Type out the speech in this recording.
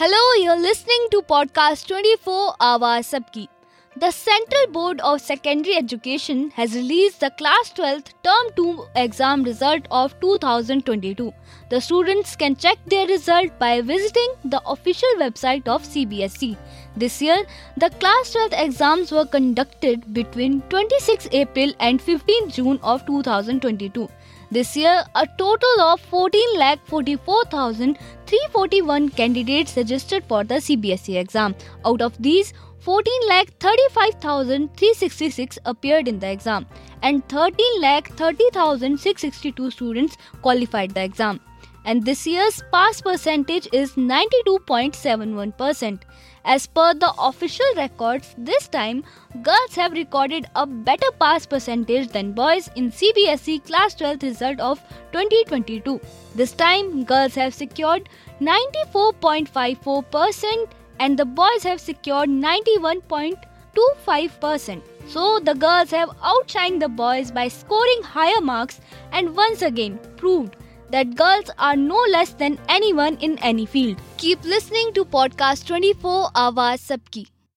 Hello, you're listening to podcast 24 Awaaz Sabki. The Central Board of Secondary Education has released the class 12th term 2 exam result of 2022. The students can check their result by visiting the official website of CBSE. This year, the class 12th exams were conducted between 26 April and 15 June of 2022. This year, a total of 14,44,341 candidates registered for the CBSE exam. Out of these, 14,35,366 appeared in the exam and 13,30,662 students qualified the exam and this year's pass percentage is 92.71%. As per the official records, this time girls have recorded a better pass percentage than boys in CBSE class 12th result of 2022. This time girls have secured 94.54% and the boys have secured 91.25%. So the girls have outshined the boys by scoring higher marks and once again proved that girls are no less than anyone in any field. Keep listening to podcast 24 Awaaz Sabki.